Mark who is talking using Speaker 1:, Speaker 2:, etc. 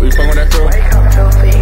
Speaker 1: We fucking with that crew?